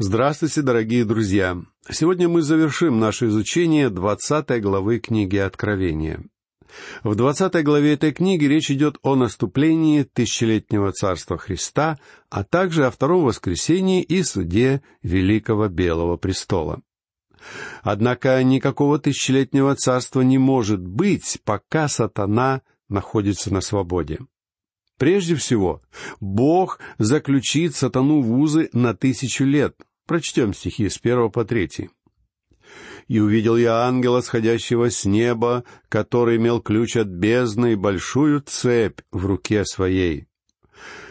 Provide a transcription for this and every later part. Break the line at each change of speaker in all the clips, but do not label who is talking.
Здравствуйте, дорогие друзья! Сегодня мы завершим наше изучение 20 главы книги Откровения. В 20 главе этой книги речь идет о наступлении тысячелетнего царства Христа, а также о втором воскресении и суде Великого Белого престола. Однако никакого тысячелетнего царства не может быть, пока сатана находится на свободе. Прежде всего, Бог заключит сатану в узы на тысячу лет, Прочтем стихи с первого по третий. «И увидел я ангела, сходящего с неба, который имел ключ от бездны и большую цепь в руке своей.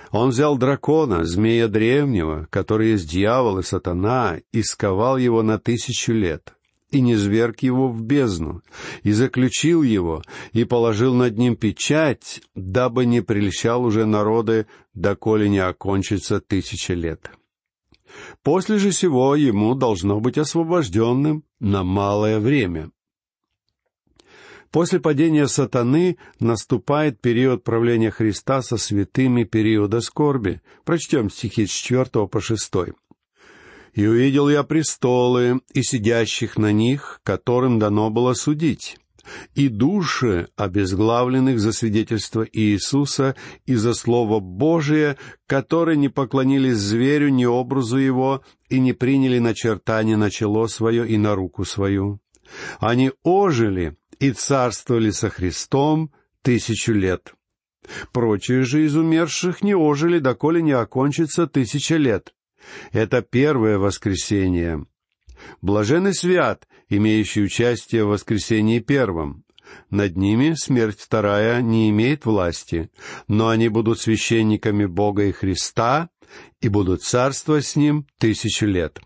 Он взял дракона, змея древнего, который есть дьявол и сатана, и сковал его на тысячу лет, и не зверг его в бездну, и заключил его, и положил над ним печать, дабы не прельщал уже народы, доколе не окончится тысяча лет». После же сего ему должно быть освобожденным на малое время. После падения сатаны наступает период правления Христа со святыми периода скорби. Прочтем стихи с четвертого по шестой. «И увидел я престолы и сидящих на них, которым дано было судить и души обезглавленных за свидетельство Иисуса и за Слово Божие, которые не поклонились зверю ни образу его и не приняли начертание на чело свое и на руку свою. Они ожили и царствовали со Христом тысячу лет. Прочие же из умерших не ожили, доколе не окончится тысяча лет. Это первое воскресение. Блаженный свят, имеющий участие в воскресении первом. Над ними смерть вторая не имеет власти, но они будут священниками Бога и Христа и будут царствовать с Ним тысячу лет.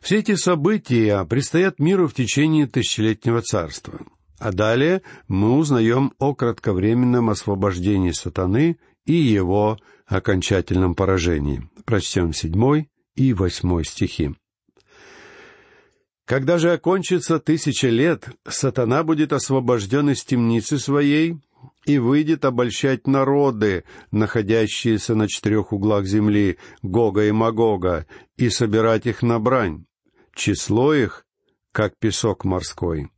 Все эти события предстоят миру в течение тысячелетнего царства. А далее мы узнаем о кратковременном освобождении сатаны и его окончательном поражении. Прочтем седьмой и восьмой стихи. Когда же окончится тысяча лет, сатана будет освобожден из темницы своей и выйдет обольщать народы, находящиеся на четырех углах земли, Гога и Магога, и собирать их на брань. Число их, как песок морской.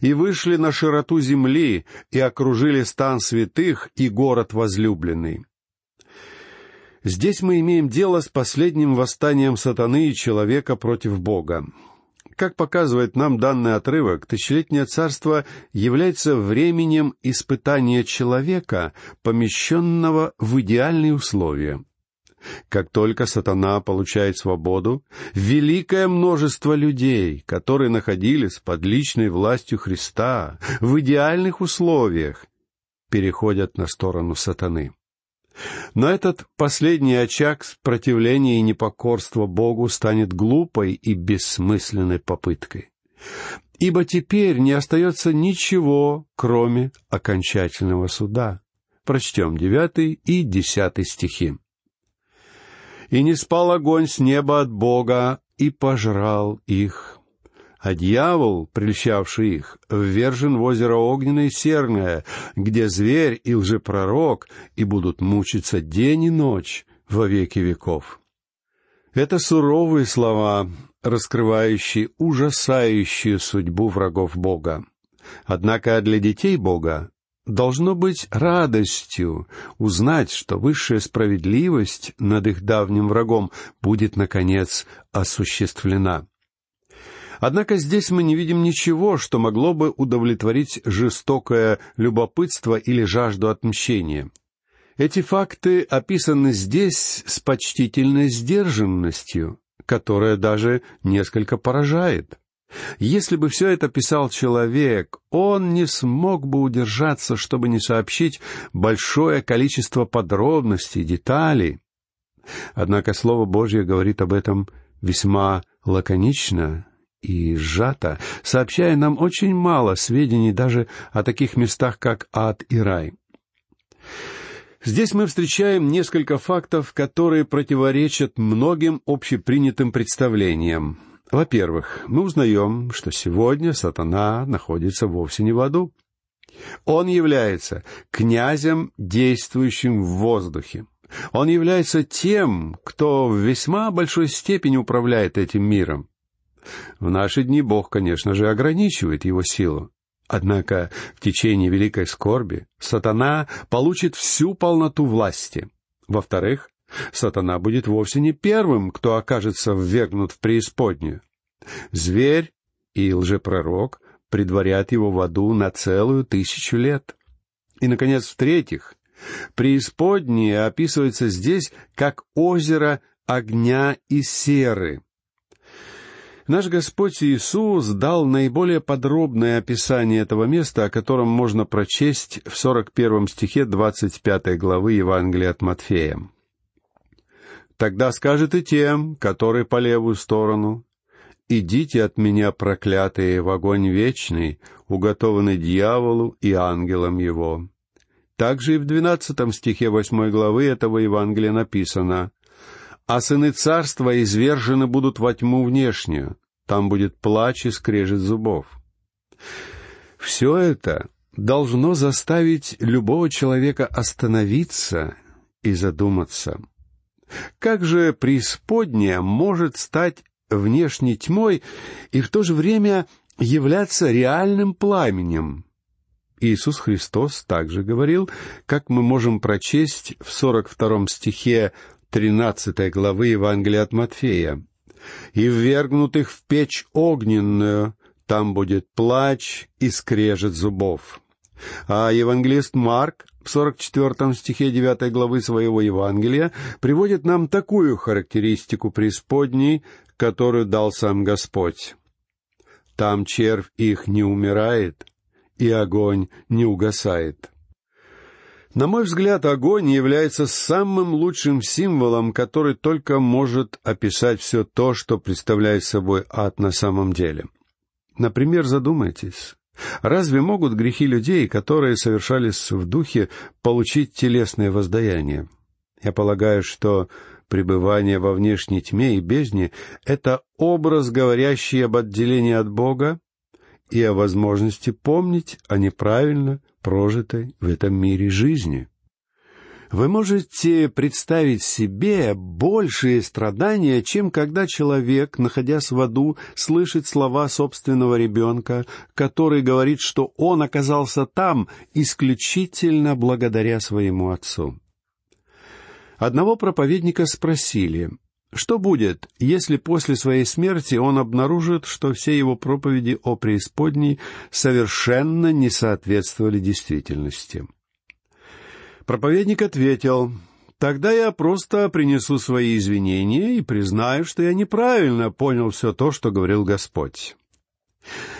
И вышли на широту земли, и окружили стан святых и город возлюбленный. Здесь мы имеем дело с последним восстанием сатаны и человека против Бога. Как показывает нам данный отрывок, тысячелетнее царство является временем испытания человека, помещенного в идеальные условия. Как только сатана получает свободу, великое множество людей, которые находились под личной властью Христа в идеальных условиях, переходят на сторону сатаны. Но этот последний очаг сопротивления и непокорства Богу станет глупой и бессмысленной попыткой. Ибо теперь не остается ничего, кроме окончательного суда. Прочтем девятый и десятый стихи. «И не спал огонь с неба от Бога, и пожрал их, а дьявол, прельщавший их, ввержен в озеро огненное серное, где зверь и лжепророк, и будут мучиться день и ночь во веки веков. Это суровые слова, раскрывающие ужасающую судьбу врагов Бога. Однако для детей Бога должно быть радостью узнать, что высшая справедливость над их давним врагом будет, наконец, осуществлена. Однако здесь мы не видим ничего, что могло бы удовлетворить жестокое любопытство или жажду отмщения. Эти факты описаны здесь с почтительной сдержанностью, которая даже несколько поражает. Если бы все это писал человек, он не смог бы удержаться, чтобы не сообщить большое количество подробностей, деталей. Однако Слово Божье говорит об этом весьма лаконично и сжато, сообщая нам очень мало сведений даже о таких местах, как ад и рай. Здесь мы встречаем несколько фактов, которые противоречат многим общепринятым представлениям. Во-первых, мы узнаем, что сегодня сатана находится вовсе не в аду. Он является князем, действующим в воздухе. Он является тем, кто в весьма большой степени управляет этим миром. В наши дни Бог, конечно же, ограничивает его силу. Однако в течение великой скорби сатана получит всю полноту власти. Во-вторых, сатана будет вовсе не первым, кто окажется ввергнут в преисподнюю. Зверь и лжепророк предварят его в аду на целую тысячу лет. И, наконец, в-третьих, преисподнее описывается здесь как озеро огня и серы. Наш Господь Иисус дал наиболее подробное описание этого места, о котором можно прочесть в 41 стихе 25 главы Евангелия от Матфея. «Тогда скажет и тем, которые по левую сторону, «Идите от меня, проклятые, в огонь вечный, уготованный дьяволу и ангелам его». Также и в двенадцатом стихе восьмой главы этого Евангелия написано а сыны царства извержены будут во тьму внешнюю, там будет плач и скрежет зубов. Все это должно заставить любого человека остановиться и задуматься. Как же преисподняя может стать внешней тьмой и в то же время являться реальным пламенем? Иисус Христос также говорил, как мы можем прочесть в 42 стихе 13 главы Евангелия от Матфея. «И ввергнутых в печь огненную, там будет плач и скрежет зубов». А евангелист Марк в 44 стихе 9 главы своего Евангелия приводит нам такую характеристику преисподней, которую дал сам Господь. «Там червь их не умирает, и огонь не угасает». На мой взгляд, огонь является самым лучшим символом, который только может описать все то, что представляет собой ад на самом деле. Например, задумайтесь, разве могут грехи людей, которые совершались в духе, получить телесное воздаяние? Я полагаю, что пребывание во внешней тьме и бездне — это образ, говорящий об отделении от Бога и о возможности помнить о неправильно прожитой в этом мире жизни. Вы можете представить себе большие страдания, чем когда человек, находясь в аду, слышит слова собственного ребенка, который говорит, что он оказался там исключительно благодаря своему отцу. Одного проповедника спросили, что будет, если после своей смерти он обнаружит, что все его проповеди о преисподней совершенно не соответствовали действительности? Проповедник ответил, «Тогда я просто принесу свои извинения и признаю, что я неправильно понял все то, что говорил Господь».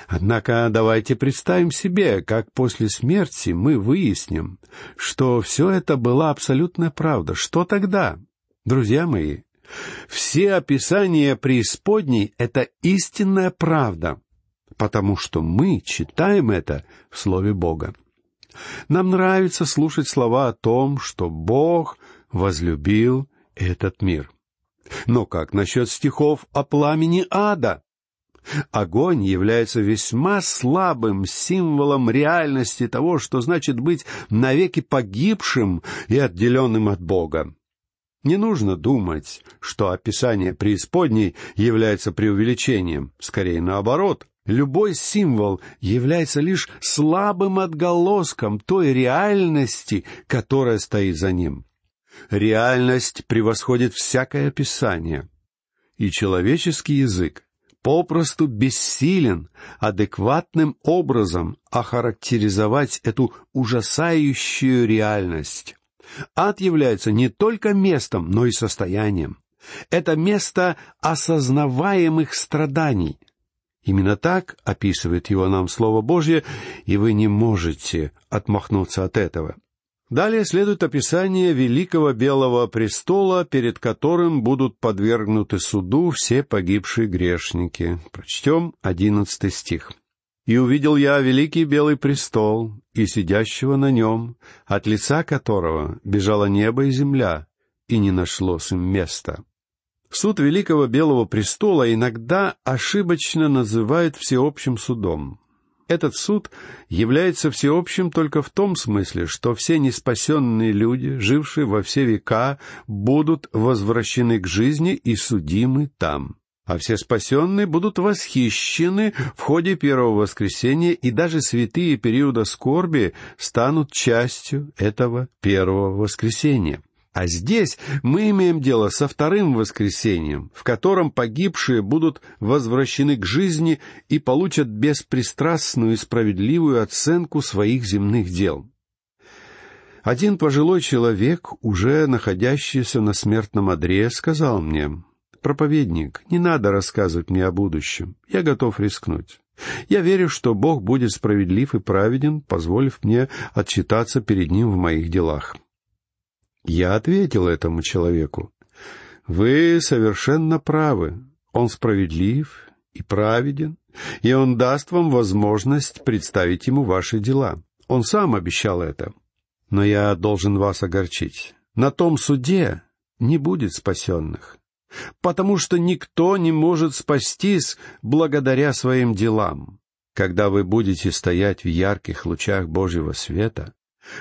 Однако давайте представим себе, как после смерти мы выясним, что все это была абсолютная правда. Что тогда? Друзья мои, все описания преисподней — это истинная правда, потому что мы читаем это в Слове Бога. Нам нравится слушать слова о том, что Бог возлюбил этот мир. Но как насчет стихов о пламени ада? Огонь является весьма слабым символом реальности того, что значит быть навеки погибшим и отделенным от Бога. Не нужно думать, что описание преисподней является преувеличением. Скорее наоборот. Любой символ является лишь слабым отголоском той реальности, которая стоит за ним. Реальность превосходит всякое описание. И человеческий язык попросту бессилен адекватным образом охарактеризовать эту ужасающую реальность. Ад является не только местом, но и состоянием. Это место осознаваемых страданий. Именно так описывает его нам Слово Божье, и вы не можете отмахнуться от этого. Далее следует описание великого белого престола, перед которым будут подвергнуты суду все погибшие грешники. Прочтем одиннадцатый стих. И увидел я великий белый престол, и сидящего на нем, от лица которого бежало небо и земля, и не нашлось им места. Суд Великого Белого Престола иногда ошибочно называют всеобщим судом. Этот суд является всеобщим только в том смысле, что все неспасенные люди, жившие во все века, будут возвращены к жизни и судимы там. А все спасенные будут восхищены в ходе первого воскресения, и даже святые периода скорби станут частью этого первого воскресения. А здесь мы имеем дело со вторым воскресением, в котором погибшие будут возвращены к жизни и получат беспристрастную и справедливую оценку своих земных дел. Один пожилой человек, уже находящийся на смертном одре, сказал мне, «Проповедник, не надо рассказывать мне о будущем. Я готов рискнуть. Я верю, что Бог будет справедлив и праведен, позволив мне отчитаться перед Ним в моих делах. Я ответил этому человеку, «Вы совершенно правы. Он справедлив и праведен, и он даст вам возможность представить ему ваши дела. Он сам обещал это. Но я должен вас огорчить. На том суде не будет спасенных, потому что никто не может спастись благодаря своим делам. Когда вы будете стоять в ярких лучах Божьего света,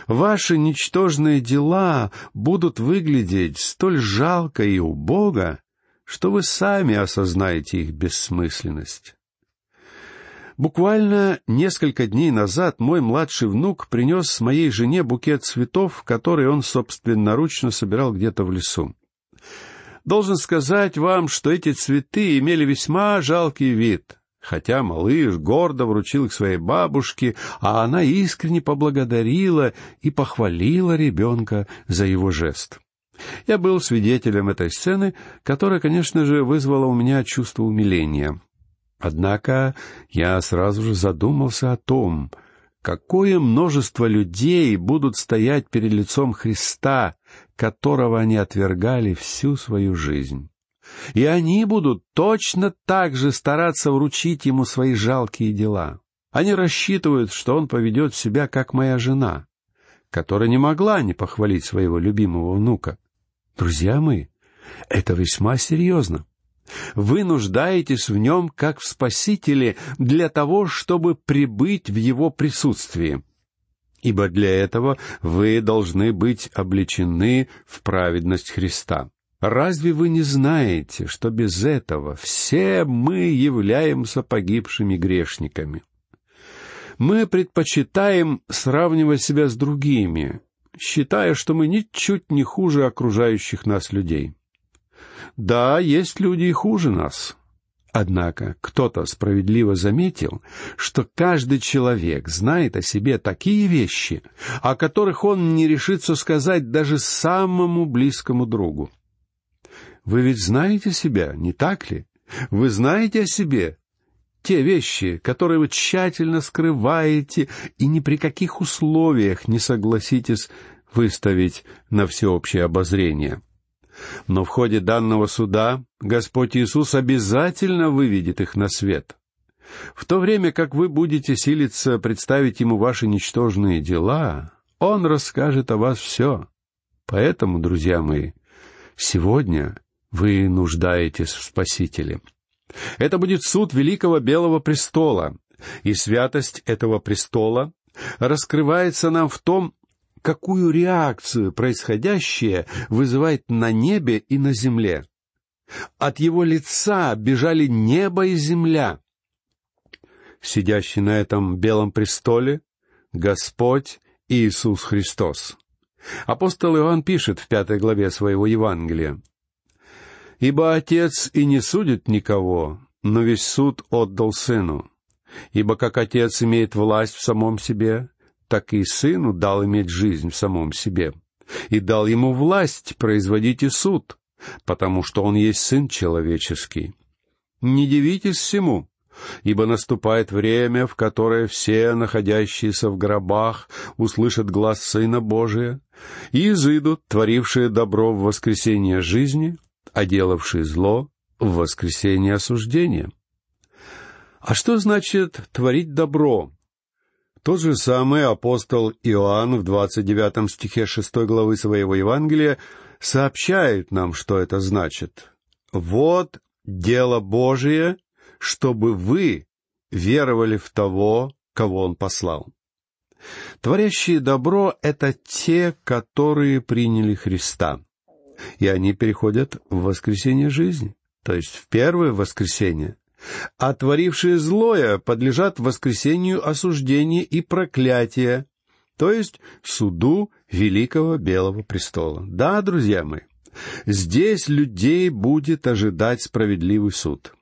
Ваши ничтожные дела будут выглядеть столь жалко и убого, что вы сами осознаете их бессмысленность. Буквально несколько дней назад мой младший внук принес моей жене букет цветов, который он собственноручно собирал где-то в лесу. Должен сказать вам, что эти цветы имели весьма жалкий вид — Хотя малыш гордо вручил их своей бабушке, а она искренне поблагодарила и похвалила ребенка за его жест. Я был свидетелем этой сцены, которая, конечно же, вызвала у меня чувство умиления. Однако я сразу же задумался о том, какое множество людей будут стоять перед лицом Христа, которого они отвергали всю свою жизнь и они будут точно так же стараться вручить ему свои жалкие дела. Они рассчитывают, что он поведет себя, как моя жена, которая не могла не похвалить своего любимого внука. Друзья мои, это весьма серьезно. Вы нуждаетесь в нем как в Спасителе для того, чтобы прибыть в его присутствии. Ибо для этого вы должны быть обличены в праведность Христа. Разве вы не знаете, что без этого все мы являемся погибшими грешниками? Мы предпочитаем сравнивать себя с другими, считая, что мы ничуть не хуже окружающих нас людей. Да, есть люди и хуже нас. Однако кто-то справедливо заметил, что каждый человек знает о себе такие вещи, о которых он не решится сказать даже самому близкому другу. Вы ведь знаете себя, не так ли? Вы знаете о себе те вещи, которые вы тщательно скрываете и ни при каких условиях не согласитесь выставить на всеобщее обозрение. Но в ходе данного суда Господь Иисус обязательно выведет их на свет. В то время как вы будете силиться представить Ему ваши ничтожные дела, Он расскажет о вас все. Поэтому, друзья мои, сегодня вы нуждаетесь в Спасителе. Это будет суд Великого Белого Престола, и святость этого престола раскрывается нам в том, какую реакцию происходящее вызывает на небе и на земле. От его лица бежали небо и земля. Сидящий на этом белом престоле — Господь Иисус Христос. Апостол Иоанн пишет в пятой главе своего Евангелия. Ибо Отец и не судит никого, но весь суд отдал Сыну. Ибо как Отец имеет власть в самом себе, так и Сыну дал иметь жизнь в самом себе, и дал ему власть производить и суд, потому что он есть Сын человеческий. Не дивитесь всему, ибо наступает время, в которое все, находящиеся в гробах, услышат глаз Сына Божия и изыдут, творившие добро в воскресение жизни, а делавший зло в воскресенье осуждения. А что значит творить добро? Тот же самый апостол Иоанн в 29 стихе 6 главы своего Евангелия сообщает нам, что это значит. «Вот дело Божие, чтобы вы веровали в того, кого Он послал. Творящие добро — это те, которые приняли Христа. И они переходят в воскресение жизни, то есть в первое воскресение. А творившие злое подлежат воскресению осуждения и проклятия, то есть суду Великого Белого Престола. Да, друзья мои, здесь людей будет ожидать справедливый суд.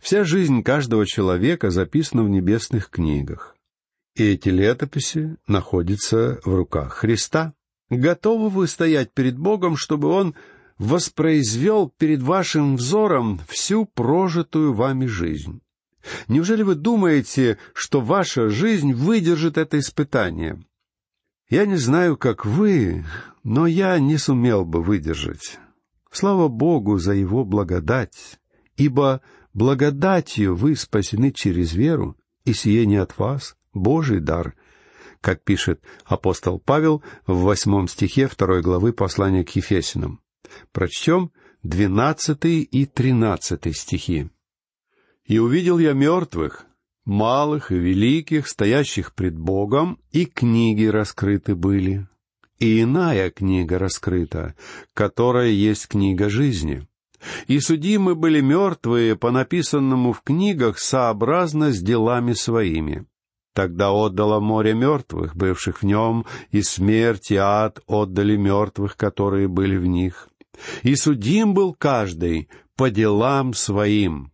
Вся жизнь каждого человека записана в небесных книгах. И эти летописи находятся в руках Христа. Готовы вы стоять перед Богом, чтобы Он воспроизвел перед вашим взором всю прожитую вами жизнь? Неужели вы думаете, что ваша жизнь выдержит это испытание? Я не знаю, как вы, но я не сумел бы выдержать. Слава Богу за Его благодать, ибо благодатью вы спасены через веру, и сие не от вас, Божий дар, как пишет апостол Павел в восьмом стихе второй главы послания к Ефесинам. Прочтем двенадцатый и тринадцатый стихи. «И увидел я мертвых, малых и великих, стоящих пред Богом, и книги раскрыты были. И иная книга раскрыта, которая есть книга жизни. И судимы были мертвые по написанному в книгах сообразно с делами своими. Тогда отдало море мертвых, бывших в нем, и смерть и ад отдали мертвых, которые были в них. И судим был каждый по делам своим.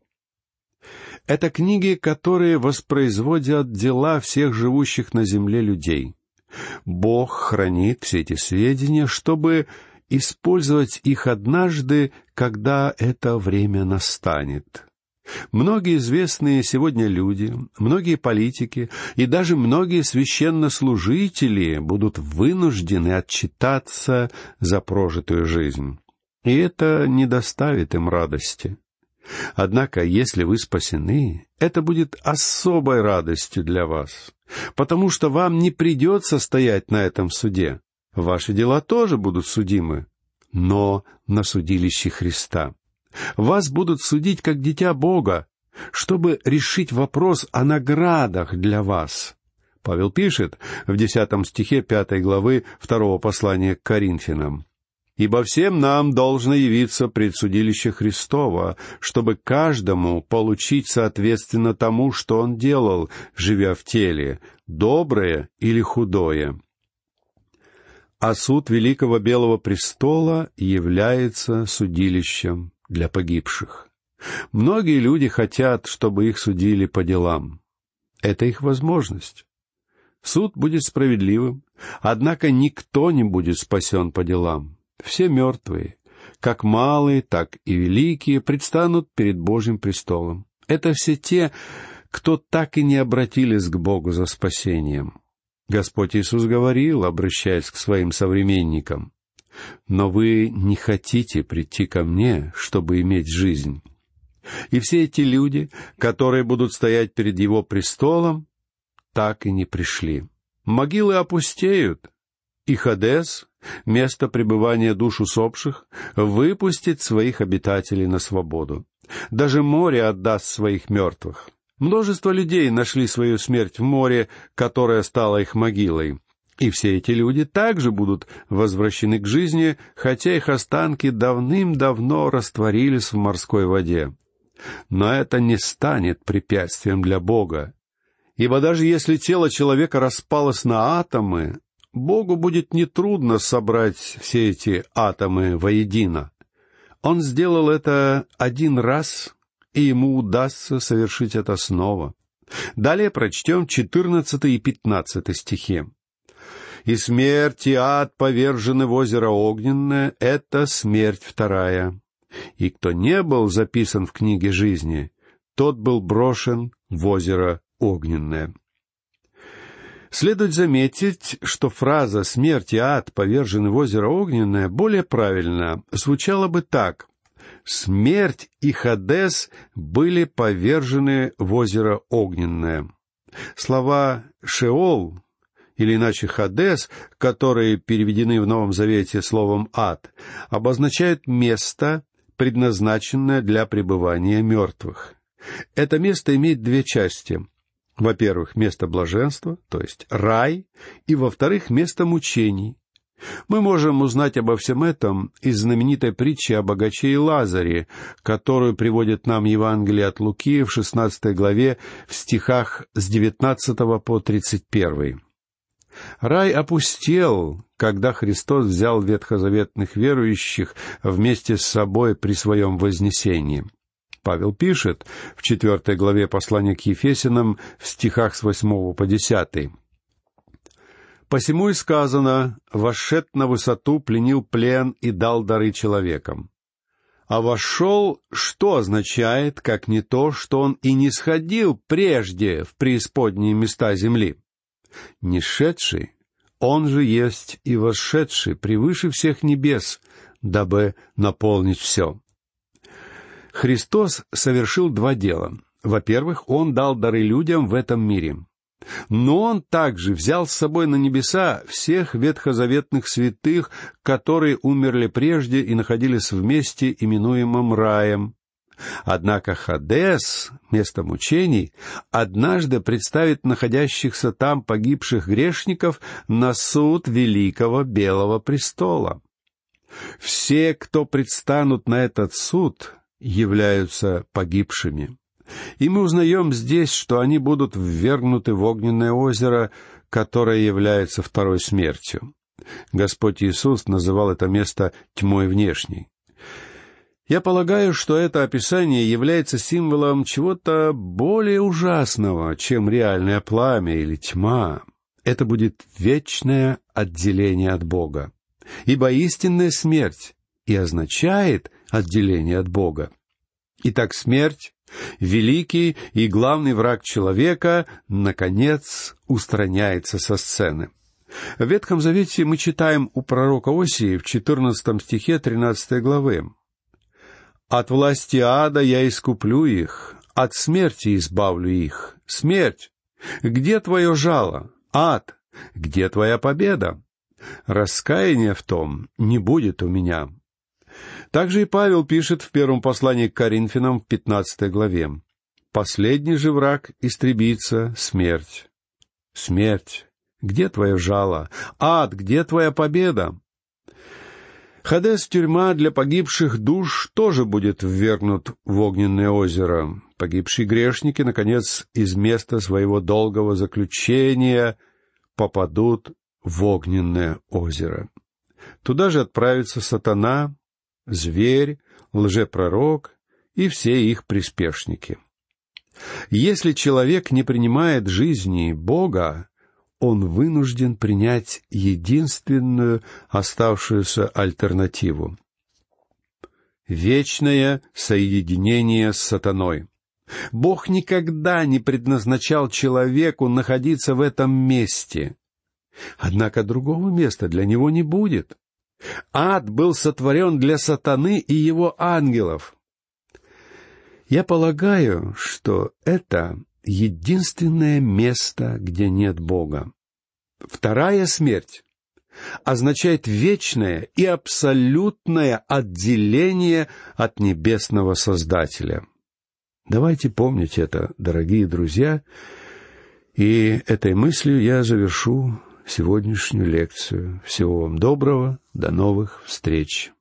Это книги, которые воспроизводят дела всех живущих на земле людей. Бог хранит все эти сведения, чтобы использовать их однажды, когда это время настанет. Многие известные сегодня люди, многие политики и даже многие священнослужители будут вынуждены отчитаться за прожитую жизнь. И это не доставит им радости. Однако, если вы спасены, это будет особой радостью для вас, потому что вам не придется стоять на этом суде. Ваши дела тоже будут судимы, но на судилище Христа. Вас будут судить как дитя Бога, чтобы решить вопрос о наградах для вас. Павел пишет в десятом стихе пятой главы второго послания к Коринфянам. «Ибо всем нам должно явиться предсудилище Христова, чтобы каждому получить соответственно тому, что он делал, живя в теле, доброе или худое». А суд Великого Белого Престола является судилищем для погибших. Многие люди хотят, чтобы их судили по делам. Это их возможность. Суд будет справедливым, однако никто не будет спасен по делам. Все мертвые, как малые, так и великие, предстанут перед Божьим престолом. Это все те, кто так и не обратились к Богу за спасением. Господь Иисус говорил, обращаясь к своим современникам, но вы не хотите прийти ко мне, чтобы иметь жизнь. И все эти люди, которые будут стоять перед его престолом, так и не пришли. Могилы опустеют, и Хадес, место пребывания душ усопших, выпустит своих обитателей на свободу. Даже море отдаст своих мертвых. Множество людей нашли свою смерть в море, которое стало их могилой. И все эти люди также будут возвращены к жизни, хотя их останки давным-давно растворились в морской воде. Но это не станет препятствием для Бога. Ибо даже если тело человека распалось на атомы, Богу будет нетрудно собрать все эти атомы воедино. Он сделал это один раз, и ему удастся совершить это снова. Далее прочтем четырнадцатый и пятнадцатый стихи и смерть и ад повержены в озеро огненное — это смерть вторая. И кто не был записан в книге жизни, тот был брошен в озеро огненное. Следует заметить, что фраза «смерть и ад повержены в озеро огненное» более правильно звучала бы так «Смерть и Хадес были повержены в озеро огненное». Слова «Шеол» или иначе Хадес, которые переведены в Новом Завете словом «ад», обозначают место, предназначенное для пребывания мертвых. Это место имеет две части. Во-первых, место блаженства, то есть рай, и, во-вторых, место мучений. Мы можем узнать обо всем этом из знаменитой притчи о богаче и Лазаре, которую приводит нам Евангелие от Луки в 16 главе в стихах с 19 по 31. Рай опустел, когда Христос взял ветхозаветных верующих вместе с собой при своем вознесении. Павел пишет в четвертой главе послания к Ефесинам в стихах с восьмого по десятый. «Посему и сказано, вошед на высоту, пленил плен и дал дары человекам». А вошел, что означает, как не то, что он и не сходил прежде в преисподние места земли. Не шедший, он же есть и вошедший превыше всех небес, дабы наполнить все. Христос совершил два дела. Во-первых, Он дал дары людям в этом мире. Но Он также взял с собой на небеса всех ветхозаветных святых, которые умерли прежде и находились вместе, именуемым раем. Однако Хадес, место мучений, однажды представит находящихся там погибших грешников на суд Великого Белого Престола. Все, кто предстанут на этот суд, являются погибшими. И мы узнаем здесь, что они будут ввергнуты в огненное озеро, которое является второй смертью. Господь Иисус называл это место тьмой внешней. Я полагаю, что это описание является символом чего-то более ужасного, чем реальное пламя или тьма. Это будет вечное отделение от Бога. Ибо истинная смерть и означает отделение от Бога. Итак, смерть, великий и главный враг человека, наконец, устраняется со сцены. В Ветхом Завете мы читаем у пророка Осии в 14 стихе 13 главы. «От власти ада я искуплю их, от смерти избавлю их. Смерть, где твое жало? Ад, где твоя победа? Раскаяния в том не будет у меня, также и Павел пишет в первом послании к Коринфянам в пятнадцатой главе. «Последний же враг истребится — смерть». Смерть, где твое жало? Ад, где твоя победа? Хадес, тюрьма для погибших душ, тоже будет ввергнут в огненное озеро. Погибшие грешники, наконец, из места своего долгого заключения попадут в огненное озеро. Туда же отправится сатана зверь, лжепророк и все их приспешники. Если человек не принимает жизни Бога, он вынужден принять единственную оставшуюся альтернативу — вечное соединение с сатаной. Бог никогда не предназначал человеку находиться в этом месте. Однако другого места для него не будет. Ад был сотворен для сатаны и его ангелов. Я полагаю, что это единственное место, где нет Бога. Вторая смерть означает вечное и абсолютное отделение от небесного Создателя. Давайте помнить это, дорогие друзья, и этой мыслью я завершу сегодняшнюю лекцию. Всего вам доброго, до новых встреч.